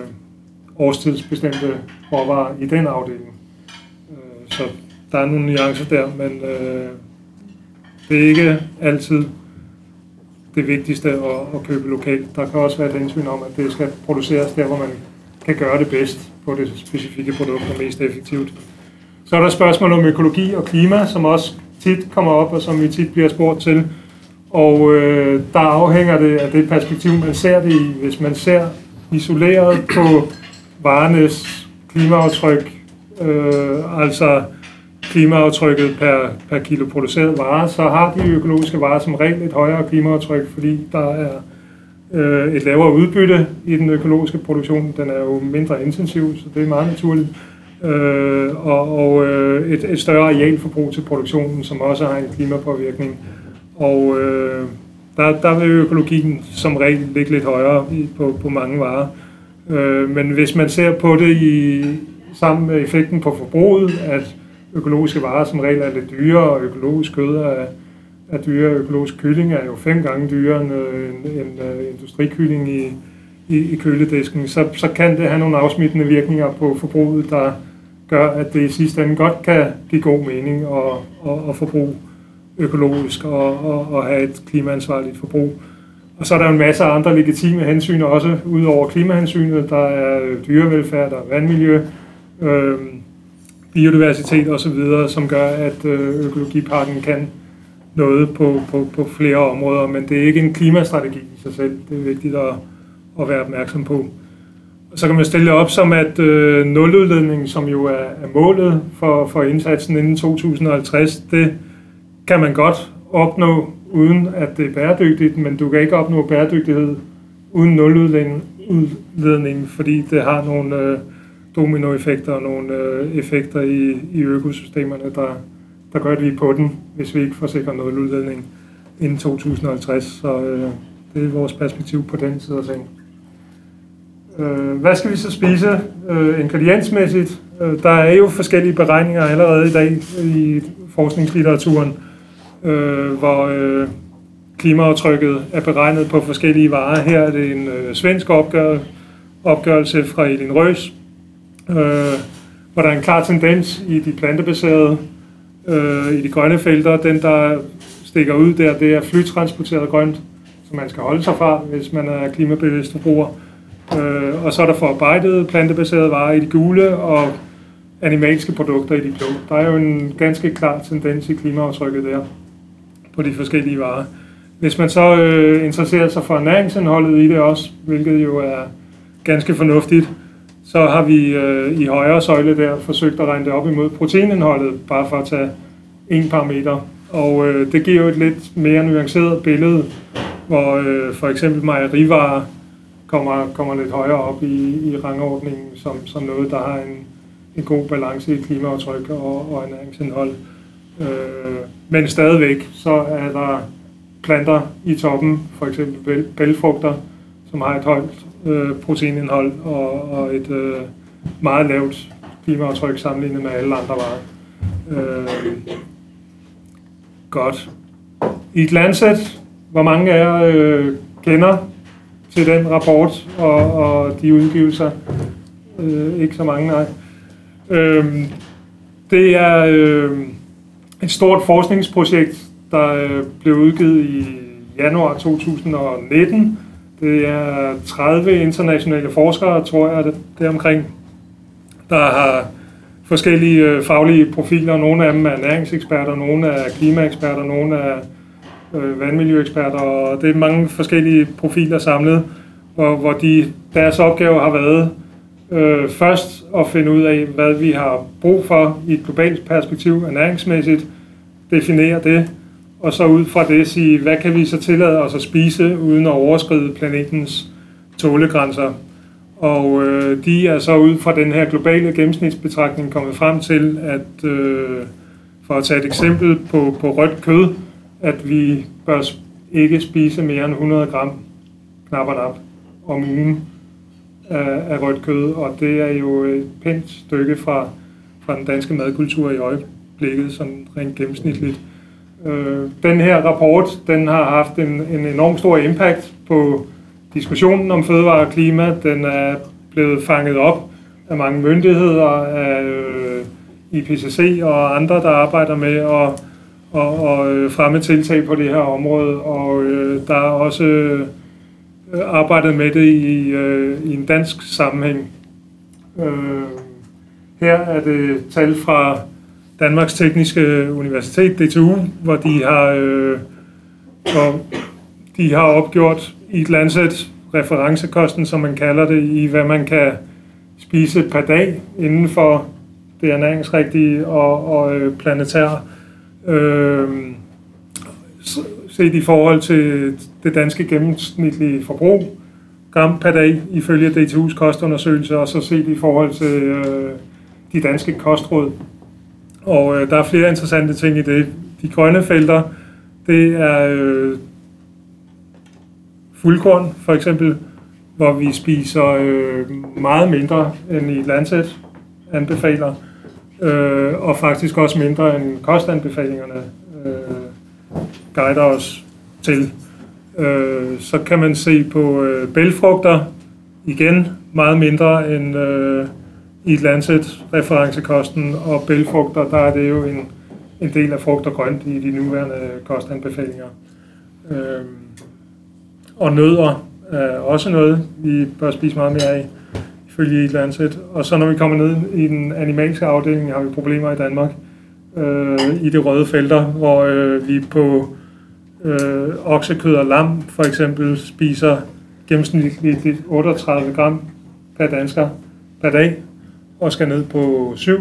årstidsbestemte råvarer i den afdeling. Øh, så der er nogle nuancer der, men øh, det er ikke altid det vigtigste at, at købe lokalt. Der kan også være et hensyn om, at det skal produceres der, hvor man kan gøre det bedst på det specifikke produkt og mest effektivt. Så er der spørgsmål om økologi og klima, som også tit kommer op, og som vi tit bliver spurgt til. Og øh, der afhænger det af det perspektiv, man ser det i. Hvis man ser isoleret på varenes klimaaftryk, øh, altså klimaaftrykket per, per kilo produceret vare, så har de økologiske varer som regel et højere klimaaftryk, fordi der er øh, et lavere udbytte i den økologiske produktion. Den er jo mindre intensiv, så det er meget naturligt. Øh, og og øh, et, et større arealforbrug til produktionen, som også har en klimapåvirkning. Og øh, der, der vil økologien som regel ligge lidt højere på, på mange varer. Øh, men hvis man ser på det i sammen med effekten på forbruget, at økologiske varer som regel er lidt dyre, og økologisk kød er, er dyrere. Økologisk kylling er jo fem gange dyrere end en, end øh, industrikylling i, i, i køledisken. Så, så kan det have nogle afsmittende virkninger på forbruget, der gør, at det i sidste ende godt kan give god mening at, at, at forbruge økologisk og, og, og have et klimaansvarligt forbrug. Og så er der en masse andre legitime hensyn også, udover klimahensynet. Der er dyrevelfærd, der er vandmiljø, øh, biodiversitet osv., som gør, at øh, økologiparken kan noget på, på, på flere områder, men det er ikke en klimastrategi i sig selv. Det er vigtigt at, at være opmærksom på. Og så kan man stille op som, at øh, nuludledning, som jo er, er målet for, for indsatsen inden 2050, det kan man godt opnå, uden at det er bæredygtigt, men du kan ikke opnå bæredygtighed uden nuludledning, fordi det har nogle øh, dominoeffekter og nogle øh, effekter i, i økosystemerne, der, der gør, at vi er på den, hvis vi ikke får sikret nuludledning inden 2050. Så øh, det er vores perspektiv på den side af sagen. Øh, hvad skal vi så spise øh, ingrediensmæssigt? Øh, der er jo forskellige beregninger allerede i dag i forskningslitteraturen, øh, hvor øh, klimaaftrykket er beregnet på forskellige varer. Her er det en øh, svensk opgør, opgørelse fra Elin Røs, øh, hvor der er en klar tendens i de plantebaserede, øh, i de grønne felter. Den, der stikker ud der, det er flytransporteret grønt, som man skal holde sig fra, hvis man er klimabevidst forbruger. Øh, og så er der forarbejdede plantebaserede varer i de gule, og animalske produkter i de blå. Der er jo en ganske klar tendens i klimaaftrykket der på de forskellige varer. Hvis man så øh, interesserer sig for næringsindholdet i det også, hvilket jo er ganske fornuftigt, så har vi øh, i højre søjle der forsøgt at regne det op imod proteinindholdet, bare for at tage en parameter. Og øh, det giver jo et lidt mere nuanceret billede, hvor øh, for eksempel mejerivarer kommer, kommer lidt højere op i, i rangordningen som, som noget, der har en, en god balance i klimaaftryk og, og ernæringsindhold. Øh, men stadigvæk, så er der planter i toppen, for eksempel bælfrugter, som har et højt øh, proteinindhold og, og et øh, meget lavt klimaaftryk sammenlignet med alle andre varer. Øh, godt. I et landsæt, hvor mange af jer øh, kender til den rapport og, og de udgivelser. Øh, ikke så mange, nej. Øh, det er øh, et stort forskningsprojekt, der øh, blev udgivet i januar 2019. Det er 30 internationale forskere, tror jeg, det, det omkring, der har forskellige øh, faglige profiler. Nogle af dem er næringseksperter, nogle er klimaeksperter, nogle er øh, vandmiljøeksperter, og det er mange forskellige profiler samlet, hvor, hvor de, deres opgave har været øh, først at finde ud af, hvad vi har brug for i et globalt perspektiv, ernæringsmæssigt, definere det, og så ud fra det sige, hvad kan vi så tillade os at spise, uden at overskride planetens tålegrænser. Og øh, de er så ud fra den her globale gennemsnitsbetragtning kommet frem til, at øh, for at tage et eksempel på, på rødt kød, at vi bør ikke spise mere end 100 gram knap og nap om ugen af, af rødt kød, og det er jo et pænt stykke fra, fra den danske madkultur i øjeblikket, sådan rent gennemsnitligt. Øh, den her rapport, den har haft en, en enorm stor impact på diskussionen om fødevare og klima. Den er blevet fanget op af mange myndigheder, af øh, IPCC og andre, der arbejder med at og, og øh, fremme tiltag på det her område. Og øh, der er også øh, arbejdet med det i, øh, i en dansk sammenhæng. Øh, her er det tal fra Danmarks Tekniske Universitet, DTU, hvor de har, øh, hvor de har opgjort i et landsæt referencekosten, som man kalder det, i hvad man kan spise per dag inden for det ernæringsrigtige og, og øh, planetære. Øh, set i forhold til det danske gennemsnitlige forbrug, gram per dag ifølge DTU's kostundersøgelse, og så set i forhold til øh, de danske kostråd. Og øh, der er flere interessante ting i det. De grønne felter, det er øh, fuldkorn for eksempel, hvor vi spiser øh, meget mindre end i Lancet anbefaler, øh, og faktisk også mindre end kostanbefalingerne øh, guider os til. Øh, så kan man se på øh, bælfrugter, igen meget mindre end øh, i et Lancet referencekosten, og bælfrugter, der er det jo en, en del af frugt og grønt i de nuværende kostanbefalinger. Øh, og nødder er også noget, vi bør spise meget mere af, ifølge et Lancet. Og så når vi kommer ned i den animalske afdeling, har vi problemer i Danmark øh, i de røde felter, hvor øh, vi på øh, oksekød og lam for eksempel spiser gennemsnitligt 38 gram per dansker per dag, og skal ned på 7.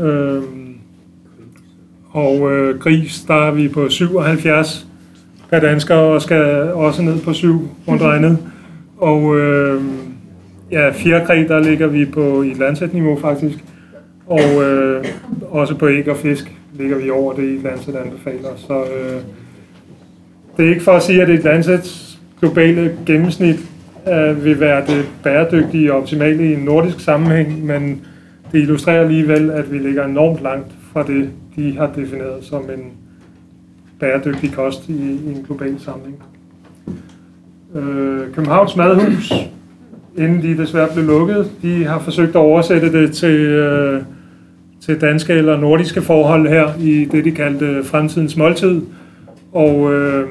Øh, og øh, gris, der er vi på 77 per dansker, og skal også ned på 7 rundt regnet. Og øh, ja, fjerkræ, der ligger vi på i landsætniveau faktisk. Og øh, også på æg og fisk ligger vi over det i Lancet anbefaler. Så øh, det er ikke for at sige, at et Lancets globale gennemsnit øh, vil være det bæredygtige og optimale i en nordisk sammenhæng, men det illustrerer alligevel, at vi ligger enormt langt fra det, de har defineret som en bæredygtig kost i, i en global sammenhæng. Øh, Københavns Madhus, inden de desværre blev lukket, de har forsøgt at oversætte det til, øh, til danske eller nordiske forhold her i det, de kaldte øh, fremtidens måltid. Og øh,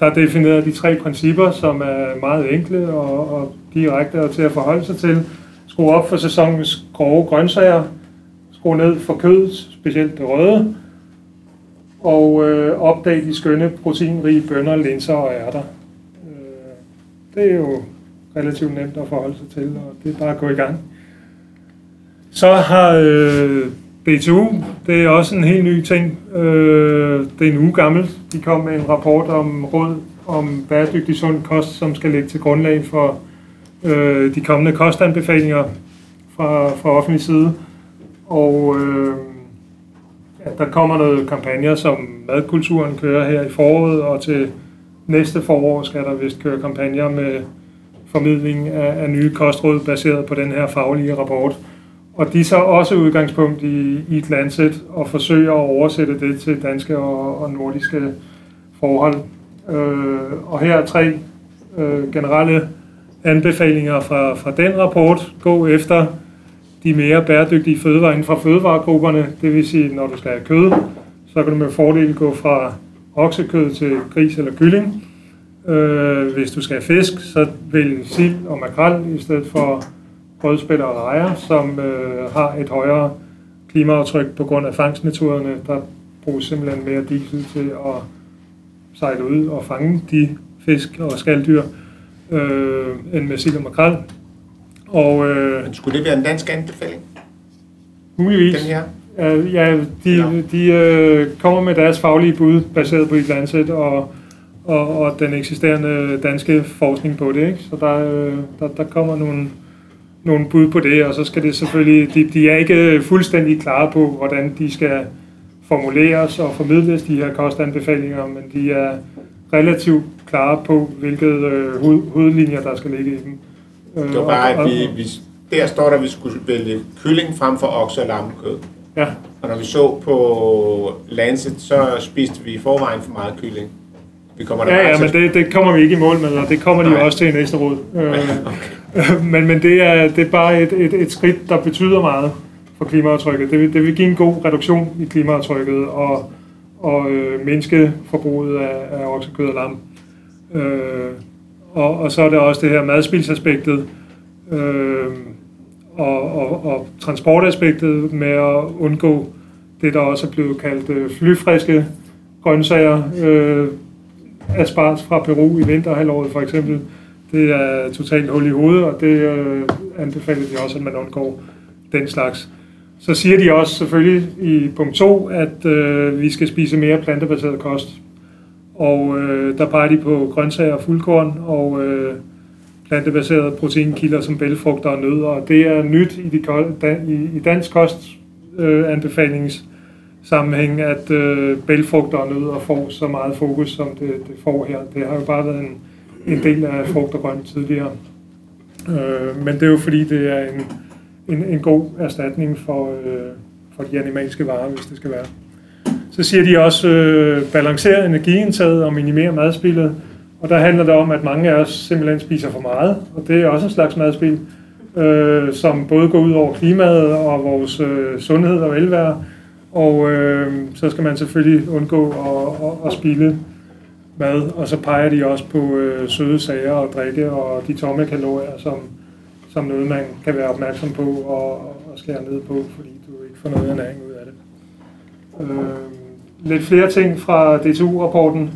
der definerer de tre principper, som er meget enkle og, og direkte og til at forholde sig til. Skru op for sæsonens grove grøntsager, skru ned for kød, specielt det røde, og øh, opdag de skønne proteinrige bønner, linser og ærter. Øh, det er jo relativt nemt at forholde sig til, og det er bare at gå i gang. Så har øh, BTU, det er også en helt ny ting. Øh, det er en uge gammel. De kom med en rapport om råd om bæredygtig sund kost, som skal ligge til grundlag for øh, de kommende kostanbefalinger fra, fra offentlig side. Og øh, ja, der kommer noget kampagner, som madkulturen kører her i foråret, og til næste forår skal der vist køre kampagner med formidling af, af nye kostråd baseret på den her faglige rapport. Og de så også udgangspunkt i, i et landsæt og forsøger at oversætte det til danske og, og nordiske forhold. Øh, og her er tre øh, generelle anbefalinger fra, fra den rapport. Gå efter de mere bæredygtige fødevarer inden for fødevaregrupperne. Det vil sige, når du skal have kød, så kan du med fordel gå fra oksekød til gris eller kylling. Øh, hvis du skal have fisk, så vælg sild og makrel i stedet for rødspætter og rejer, som øh, har et højere klimaaftryk på grund af fangstmetoderne. Der bruges simpelthen mere diesel til at sejle ud og fange de fisk og skalddyr øh, end med sild og makrel. Og, øh, Men skulle det være en dansk anbefaling? muligvis. Den her? Ja, de, de øh, kommer med deres faglige bud, baseret på et Lancet og, og, og den eksisterende danske forskning på det. Ikke? Så der, øh, der, der kommer nogle, nogle bud på det, og så skal det selvfølgelig, de, de er ikke fuldstændig klare på, hvordan de skal formuleres og formidles, de her kostanbefalinger, men de er relativt klare på, hvilke øh, hoved, hovedlinjer, der skal ligge i dem. Øh, Det var bare, at vi, vi, der står der, at vi skulle vælge kylling frem for okse- og lammekød. Ja. Og når vi så på Lancet, så spiste vi i forvejen for meget kylling. Vi kommer der Ja, ja, men det, det kommer vi ikke i mål med, og det kommer de jo Nej. også til i næste råd. Øh, men men det, er, det er bare et, et, et skridt, der betyder meget for klimaaftrykket. Det vil, det vil give en god reduktion i klimaaftrykket og, og øh, mindske forbruget af, af oksekød og lam. Øh, og, og så er det også det her madspilsaspektet øh, og, og, og transportaspektet med at undgå det, der også er blevet kaldt øh, flyfriske grøntsager. Øh, asparges fra Peru i vinterhalvåret for eksempel. Det er totalt hul i hovedet, og det øh, anbefaler de også, at man undgår den slags. Så siger de også selvfølgelig i punkt 2, at øh, vi skal spise mere plantebaseret kost. Og øh, der peger de på grøntsager og fuldkorn og øh, plantebaserede proteinkilder som bælfrugter og nødder. Og det er nyt i, de, da, i, i dansk kost øh, anbefalings sammenhæng, at øh, bælfrugter og nødder får så meget fokus, som det, det får her. Det har jo bare været en, en del af frugt og grønt tidligere. Øh, men det er jo fordi, det er en, en, en god erstatning for, øh, for de animalske varer, hvis det skal være. Så siger de også, øh, balancere energiindtaget og minimere madspillet. Og der handler det om, at mange af os simpelthen spiser for meget, og det er også en slags madspil, øh, som både går ud over klimaet og vores øh, sundhed og velvære. Og øh, så skal man selvfølgelig undgå at, at, at spille mad, og så peger de også på øh, søde sager og drikke og de tomme kalorier som, som noget, man kan være opmærksom på og, og skære ned på, fordi du ikke får noget ernæring ud af det. Øh, lidt flere ting fra DTU-rapporten.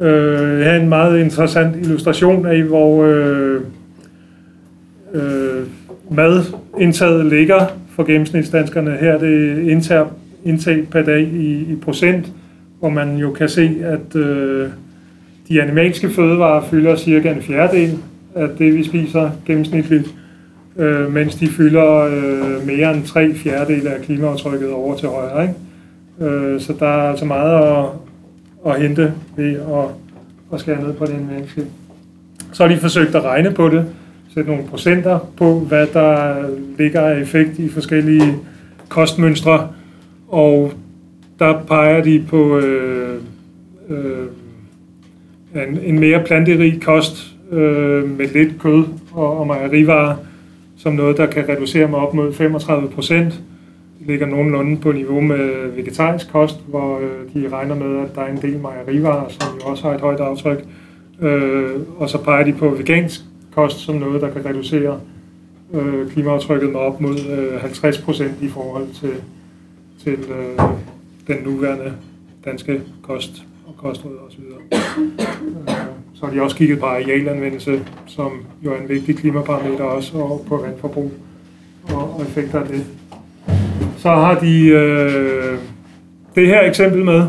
Øh, jeg har en meget interessant illustration af, hvor øh, øh, madindtaget ligger for gennemsnitsdanskerne. Her er det indtag, indtag per dag i, i procent, hvor man jo kan se, at øh, de animalske fødevarer fylder cirka en fjerdedel af det, vi spiser gennemsnitligt, øh, mens de fylder øh, mere end tre fjerdedele af klimaaftrykket over til højre. Ikke? Øh, så der er altså meget at, at hente ved at, at skære ned på det animalske. Så har de forsøgt at regne på det, sætte nogle procenter på, hvad der ligger af effekt i forskellige kostmønstre, og der peger de på øh, øh, en, en mere planterig kost øh, med lidt kød og, og mejerivarer, som noget, der kan reducere med op mod 35 procent. Det ligger nogenlunde på niveau med vegetarisk kost, hvor øh, de regner med, at der er en del mejerivarer, som jo også har et højt aftryk. Øh, og så peger de på vegansk kost som noget, der kan reducere øh, klimaaftrykket med op mod øh, 50 procent i forhold til, til øh, den nuværende danske kost og kostråd osv. Øh, så har de også kigget på arealanvendelse, som jo er en vigtig klimaparameter også, og på vandforbrug og, og effekter af det. Så har de øh, det her eksempel med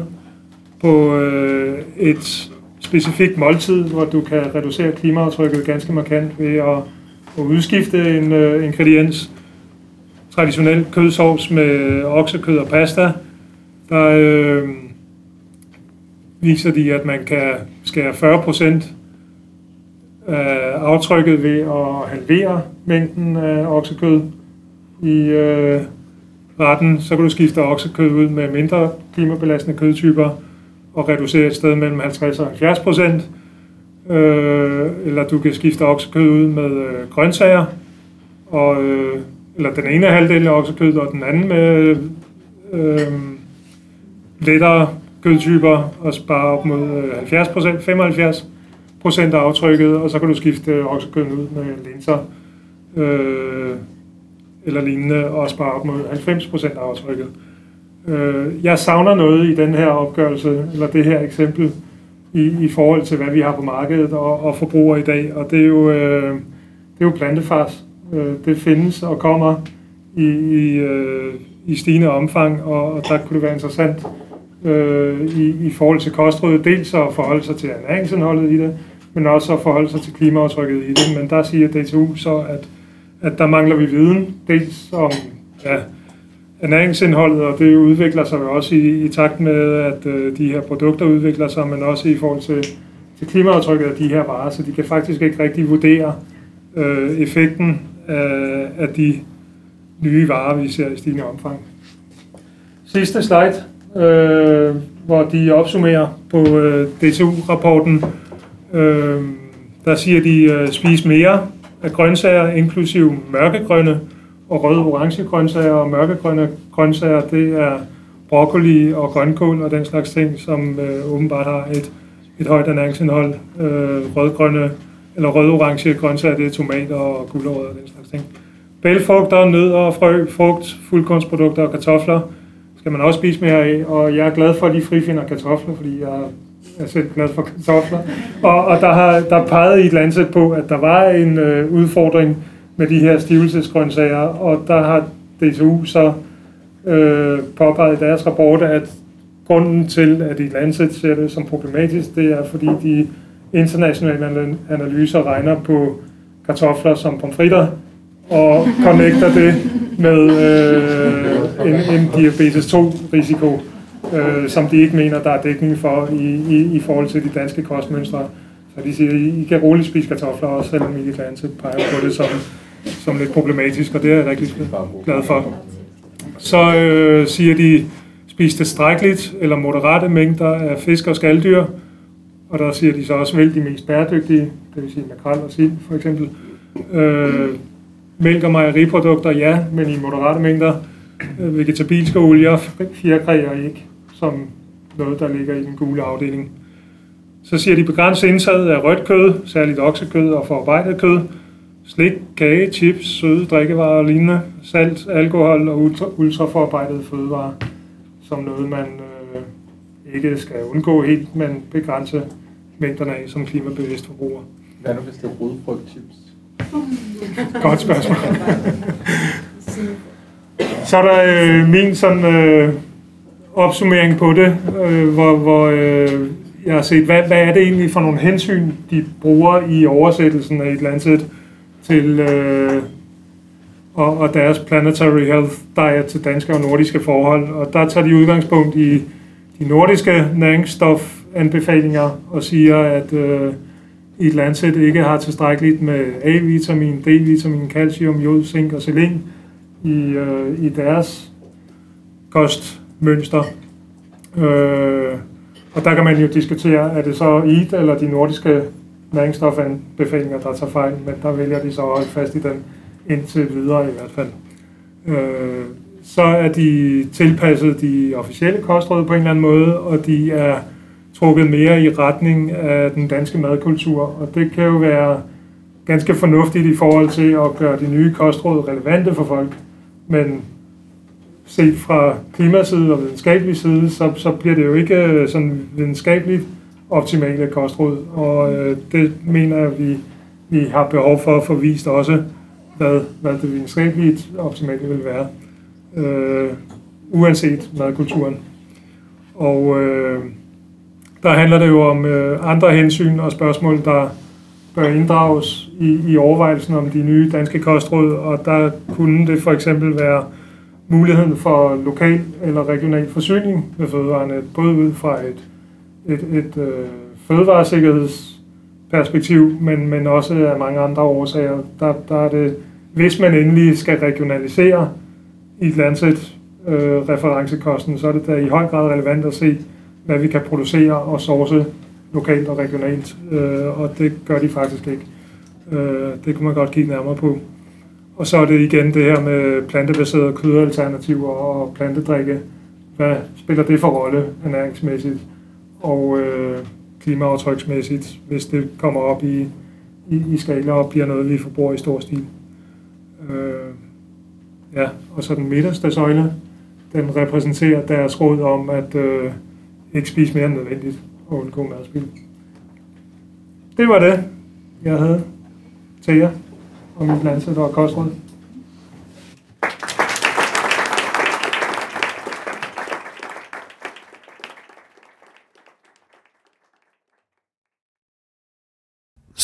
på øh, et specifikt måltid, hvor du kan reducere klimaaftrykket ganske markant ved at, at udskifte en øh, ingrediens. Traditionel kødsovs med oksekød og pasta. Der øh, viser de, at man kan skære 40 procent af aftrykket ved at halvere mængden af oksekød i øh, retten. Så kan du skifte oksekød ud med mindre klimabelastende kødtyper og reducere et sted mellem 50 og 70 procent. øh, eller du kan skifte oksekød ud med øh, grøntsager, og, øh, eller den ene halvdel af oksekød, og den anden med øh, lettere kødtyper, og spare op mod øh, 70%, 75 procent af aftrykket, og så kan du skifte oksekøden ud med linser, øh, eller lignende, og spare op mod 90 procent af aftrykket. Øh, jeg savner noget i den her opgørelse, eller det her eksempel, i, i forhold til, hvad vi har på markedet og, og forbruger i dag. Og det er jo, øh, det er jo plantefars. Øh, det findes og kommer i, i, øh, i stigende omfang, og, og der kunne det være interessant øh, i, i forhold til kostrådet, dels at forholde sig til ernæringsindholdet i det, men også at forholde sig til klimaaftrykket i det. Men der siger DTU så, at, at der mangler vi viden, dels om ja, ernæringsindholdet, og det udvikler sig jo også i, i takt med, at øh, de her produkter udvikler sig, men også i forhold til, til klimaaftrykket af de her varer, så de kan faktisk ikke rigtig vurdere øh, effekten af, af de nye varer, vi ser i stigende omfang. Sidste slide, øh, hvor de opsummerer på øh, DTU-rapporten. Øh, der siger de, øh, spis mere af grøntsager, inklusive mørkegrønne, og røde orange grøntsager og mørkegrønne grøntsager, det er broccoli og grønkål og den slags ting, som øh, åbenbart har et, et højt ernæringsindhold. Øh, rødgrønne eller røde-orange grøntsager, det er tomater og gulerødder og den slags ting. Bælfrugter, nødder, frø, frugt, fuldkornsprodukter og kartofler skal man også spise mere af, og jeg er glad for, at de frifinder kartofler, fordi jeg er selv glad for kartofler. Og, og der har der peget i et landsæt på, at der var en øh, udfordring med de her stivelsesgrøntsager, og der har DTU så øh, påpeget i deres rapport, at grunden til, at i landsæt ser det som problematisk, det er, fordi de internationale analyser regner på kartofler som pomfritter, og connecter det med øh, en, en diabetes 2-risiko, øh, som de ikke mener, der er dækning for i, i, i forhold til de danske kostmønstre. Så de siger, I kan roligt spise kartofler, også selvom I Lancet peger på det som som lidt problematisk, og det er jeg rigtig glad for. Så øh, siger de, spis tilstrækkeligt eller moderate mængder af fisk og skalddyr, og der siger de så også, vælg de mest bæredygtige, det vil sige makrel og sild for eksempel. Øh, mælk og mejeriprodukter, ja, men i moderate mængder. Øh, Vegetabilske olier, fjerkræer ikke som noget, der ligger i den gule afdeling. Så siger de begrænset indtaget af rødt kød, særligt oksekød og forarbejdet kød, Slik, kage, chips, søde drikkevarer og lignende, salt, alkohol og ultra, ultraforarbejdede fødevarer, som noget, man øh, ikke skal undgå helt, men begrænse mængderne af som klimabevidst forbruger. Hvad nu, hvis det er rodfrugtchips? Godt spørgsmål. Så er der øh, min sådan, øh, opsummering på det, øh, hvor, hvor øh, jeg har set, hvad, hvad er det egentlig for nogle hensyn, de bruger i oversættelsen af et eller andet til øh, og, og deres Planetary Health Diet til danske og nordiske forhold. Og der tager de udgangspunkt i de nordiske næringsstofanbefalinger og siger, at øh, i et landsæt ikke har tilstrækkeligt med A-vitamin, D-vitamin, calcium, jod, zink og selen i, øh, i deres kostmønster. Øh, og der kan man jo diskutere, er det så EAT eller de nordiske næringsstofanbefalinger, der tager fejl, men der vælger de så at holde fast i den indtil videre i hvert fald. Øh, så er de tilpasset de officielle kostråd på en eller anden måde, og de er trukket mere i retning af den danske madkultur, og det kan jo være ganske fornuftigt i forhold til at gøre de nye kostråd relevante for folk, men set fra klimaside og videnskabelig side, så, så bliver det jo ikke øh, sådan videnskabeligt optimale kostråd, og øh, det mener jeg, vi, vi har behov for at få vist også, hvad, hvad det videnskabeligt optimale vil være, øh, uanset madkulturen. Og øh, der handler det jo om øh, andre hensyn og spørgsmål, der bør inddrages i, i overvejelsen om de nye danske kostråd, og der kunne det for eksempel være muligheden for lokal eller regional forsyning med fødevarene, både ud fra et et, et øh, fødevaresikkerhedsperspektiv, men, men også af mange andre årsager. Der, der er det, hvis man endelig skal regionalisere i et landsæt øh, referencekosten, så er det da i høj grad relevant at se, hvad vi kan producere og source lokalt og regionalt, øh, og det gør de faktisk ikke. Øh, det kunne man godt kigge nærmere på. Og så er det igen det her med plantebaserede kødalternativer og plantedrikke. Hvad spiller det for rolle ernæringsmæssigt og øh, klimaaftryksmæssigt, hvis det kommer op i, i, i skala og bliver noget, vi forbruger i stor stil. Øh, ja, og så den midterste søjle, den repræsenterer deres råd om at øh, ikke spise mere end nødvendigt og undgå madspil. Det var det, jeg havde til jer om mit landsæt og kostråd.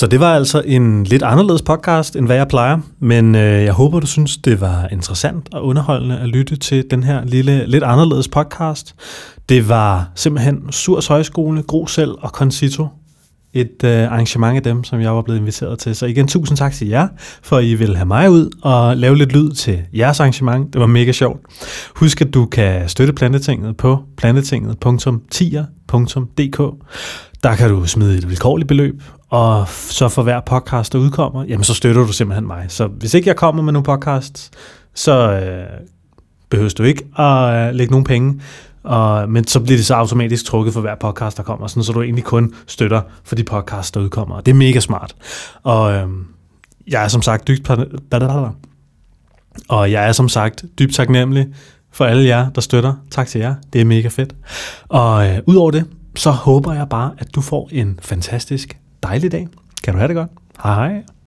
Så det var altså en lidt anderledes podcast, end hvad jeg plejer, men øh, jeg håber, du synes, det var interessant og underholdende at lytte til den her lille, lidt anderledes podcast. Det var simpelthen Surs Højskole, Grosel og Concito, et øh, arrangement af dem, som jeg var blevet inviteret til. Så igen, tusind tak til jer, for at I ville have mig ud og lave lidt lyd til jeres arrangement. Det var mega sjovt. Husk, at du kan støtte Plantetinget på plantetinget.tier.dk. Der kan du smide et vilkårligt beløb, og så for hver podcast, der udkommer, jamen så støtter du simpelthen mig. Så hvis ikke jeg kommer med nogle podcasts, så øh, behøver du ikke at øh, lægge nogen penge. Og, men så bliver det så automatisk trukket for hver podcast, der kommer, sådan, så du egentlig kun støtter for de podcasts, der udkommer. Det er mega smart. Og øh, jeg er som sagt dybt, og jeg er som sagt dybt taknemmelig for alle jer, der støtter. Tak til jer. Det er mega fedt. Og øh, udover det, så håber jeg bare, at du får en fantastisk dejlig dag. Kan du have det godt? Hej hej.